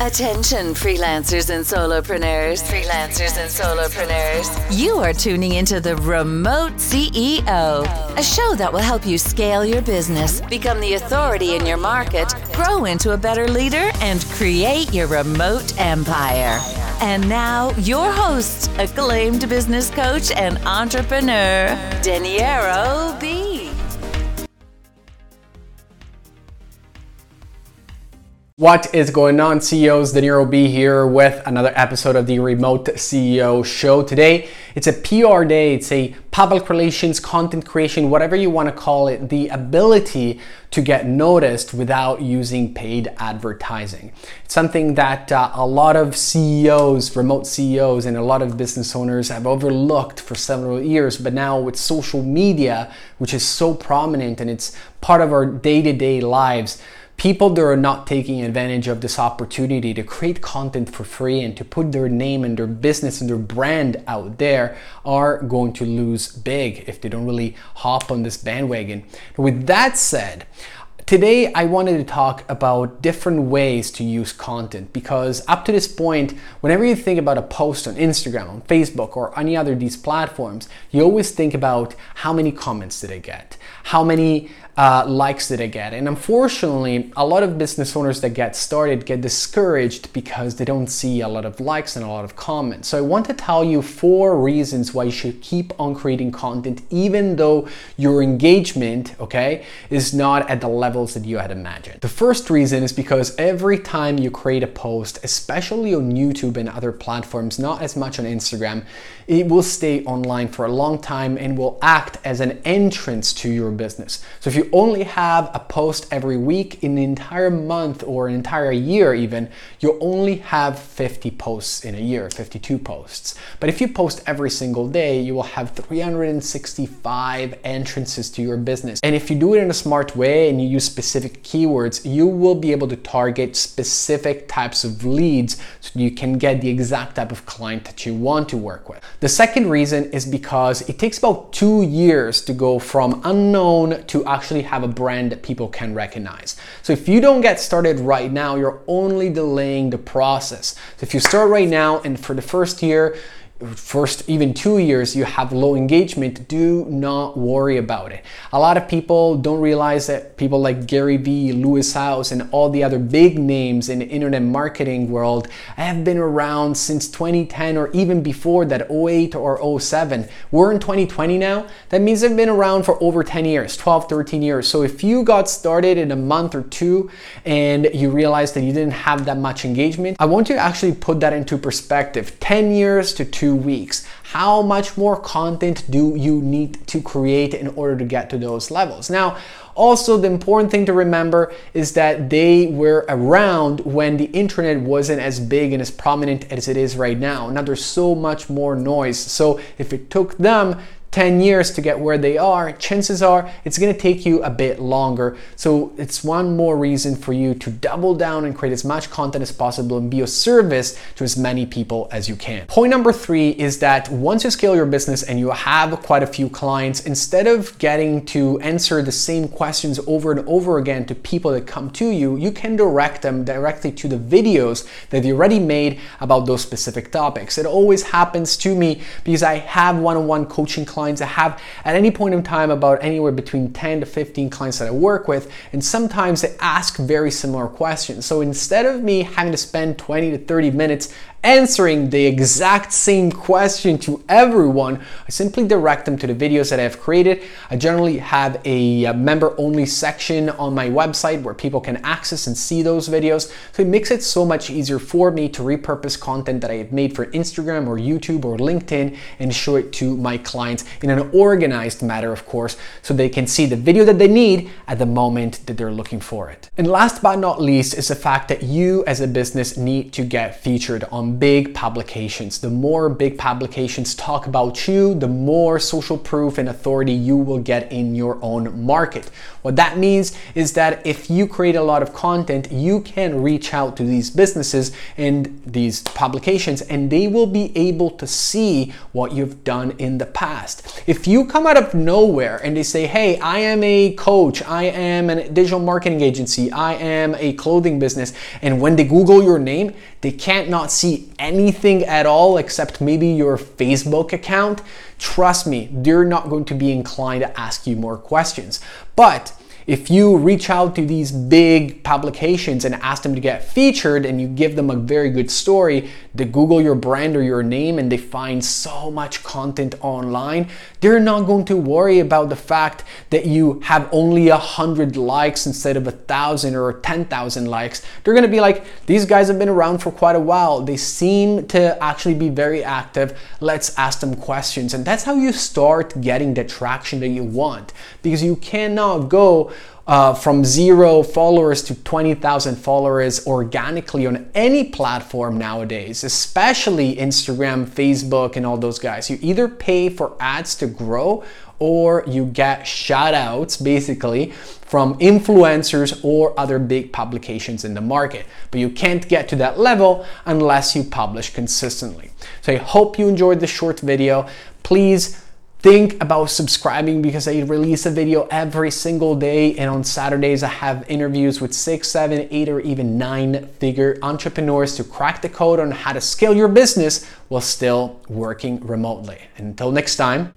Attention, freelancers and solopreneurs. Freelancers and solopreneurs. You are tuning into the Remote CEO, a show that will help you scale your business, become the authority in your market, grow into a better leader, and create your remote empire. And now, your host, acclaimed business coach and entrepreneur, Daniero What is going on, CEOs? Daniro B here with another episode of the Remote CEO Show. Today, it's a PR day, it's a public relations, content creation, whatever you want to call it, the ability to get noticed without using paid advertising. It's something that uh, a lot of CEOs, remote CEOs, and a lot of business owners have overlooked for several years, but now with social media, which is so prominent and it's part of our day to day lives people that are not taking advantage of this opportunity to create content for free and to put their name and their business and their brand out there are going to lose big if they don't really hop on this bandwagon. With that said, Today, I wanted to talk about different ways to use content because up to this point, whenever you think about a post on Instagram, on Facebook, or any other of these platforms, you always think about how many comments did I get? How many uh, likes did I get? And unfortunately, a lot of business owners that get started get discouraged because they don't see a lot of likes and a lot of comments. So I want to tell you four reasons why you should keep on creating content even though your engagement, okay, is not at the levels that you had imagined. The first reason is because every time you create a post, especially on YouTube and other platforms, not as much on Instagram, it will stay online for a long time and will act as an entrance to your business. So if you only have a post every week in the entire month or an entire year even, you only have 50 posts in a year, 52 posts. But if you post every single day, you will have 365 entrances to your business. And if you do it in a smart way and you use specific keywords, you will be able to target specific types of leads so you can get the exact type of client that you want to work with. The second reason is because it takes about two years to go from unknown to actually have a brand that people can recognize. So if you don't get started right now, you're only delaying the process. So if you start right now and for the first year, first even two years you have low engagement, do not worry about it. A lot of people don't realize that people like Gary Vee, Lewis Howes and all the other big names in the internet marketing world have been around since 2010 or even before that 08 or 07. We're in 2020 now. That means they've been around for over 10 years, 12, 13 years. So if you got started in a month or two and you realized that you didn't have that much engagement, I want to actually put that into perspective. 10 years to two weeks. How much more content do you need to create in order to get to those levels? Now, also, the important thing to remember is that they were around when the internet wasn't as big and as prominent as it is right now. Now, there's so much more noise. So, if it took them 10 years to get where they are, chances are it's gonna take you a bit longer. So it's one more reason for you to double down and create as much content as possible and be of service to as many people as you can. Point number three is that once you scale your business and you have quite a few clients, instead of getting to answer the same questions over and over again to people that come to you, you can direct them directly to the videos that you already made about those specific topics. It always happens to me because I have one-on-one coaching clients clients. I have at any point in time about anywhere between 10 to 15 clients that I work with, and sometimes they ask very similar questions. So instead of me having to spend 20 to 30 minutes answering the exact same question to everyone, I simply direct them to the videos that I have created. I generally have a uh, member only section on my website where people can access and see those videos. So it makes it so much easier for me to repurpose content that I have made for Instagram or YouTube or LinkedIn and show it to my clients in an organized manner, of course, so they can see the video that they need at the moment that they're looking for it. And last but not least is the fact that you as a business need to get featured on big publications. The more big publications talk about you, the more social proof and authority you will get in your own market. What that means is that if you create a lot of content, you can reach out to these businesses and these publications, and they will be able to see what you've done in the past. If you come out of nowhere and they say, hey, I am a coach, I am a digital marketing agency, I am a clothing business, and when they Google your name, they can't not see anything at all except maybe your Facebook account, trust me, they're not going to be inclined to ask you more questions. But if you reach out to these big publications and ask them to get featured and you give them a very good story, they Google your brand or your name and they find so much content online, they're not going to worry about the fact that you have only a hundred likes instead of a thousand or 10,000 likes. They're gonna be like, these guys have been around for quite a while. They seem to actually be very active. Let's ask them questions. And that's how you start getting the traction that you want because you cannot go uh, from zero followers to 20,000 followers organically on any platform nowadays, especially Instagram, Facebook, and all those guys. You either pay for ads to grow or you get shout outs basically from influencers or other big publications in the market. But you can't get to that level unless you publish consistently. So I hope you enjoyed this short video. Please think about subscribing because I release a video every single day. And on Saturdays, I have interviews with six, seven, eight, or even nine figure entrepreneurs to crack the code on how to scale your business while still working remotely. Until next time,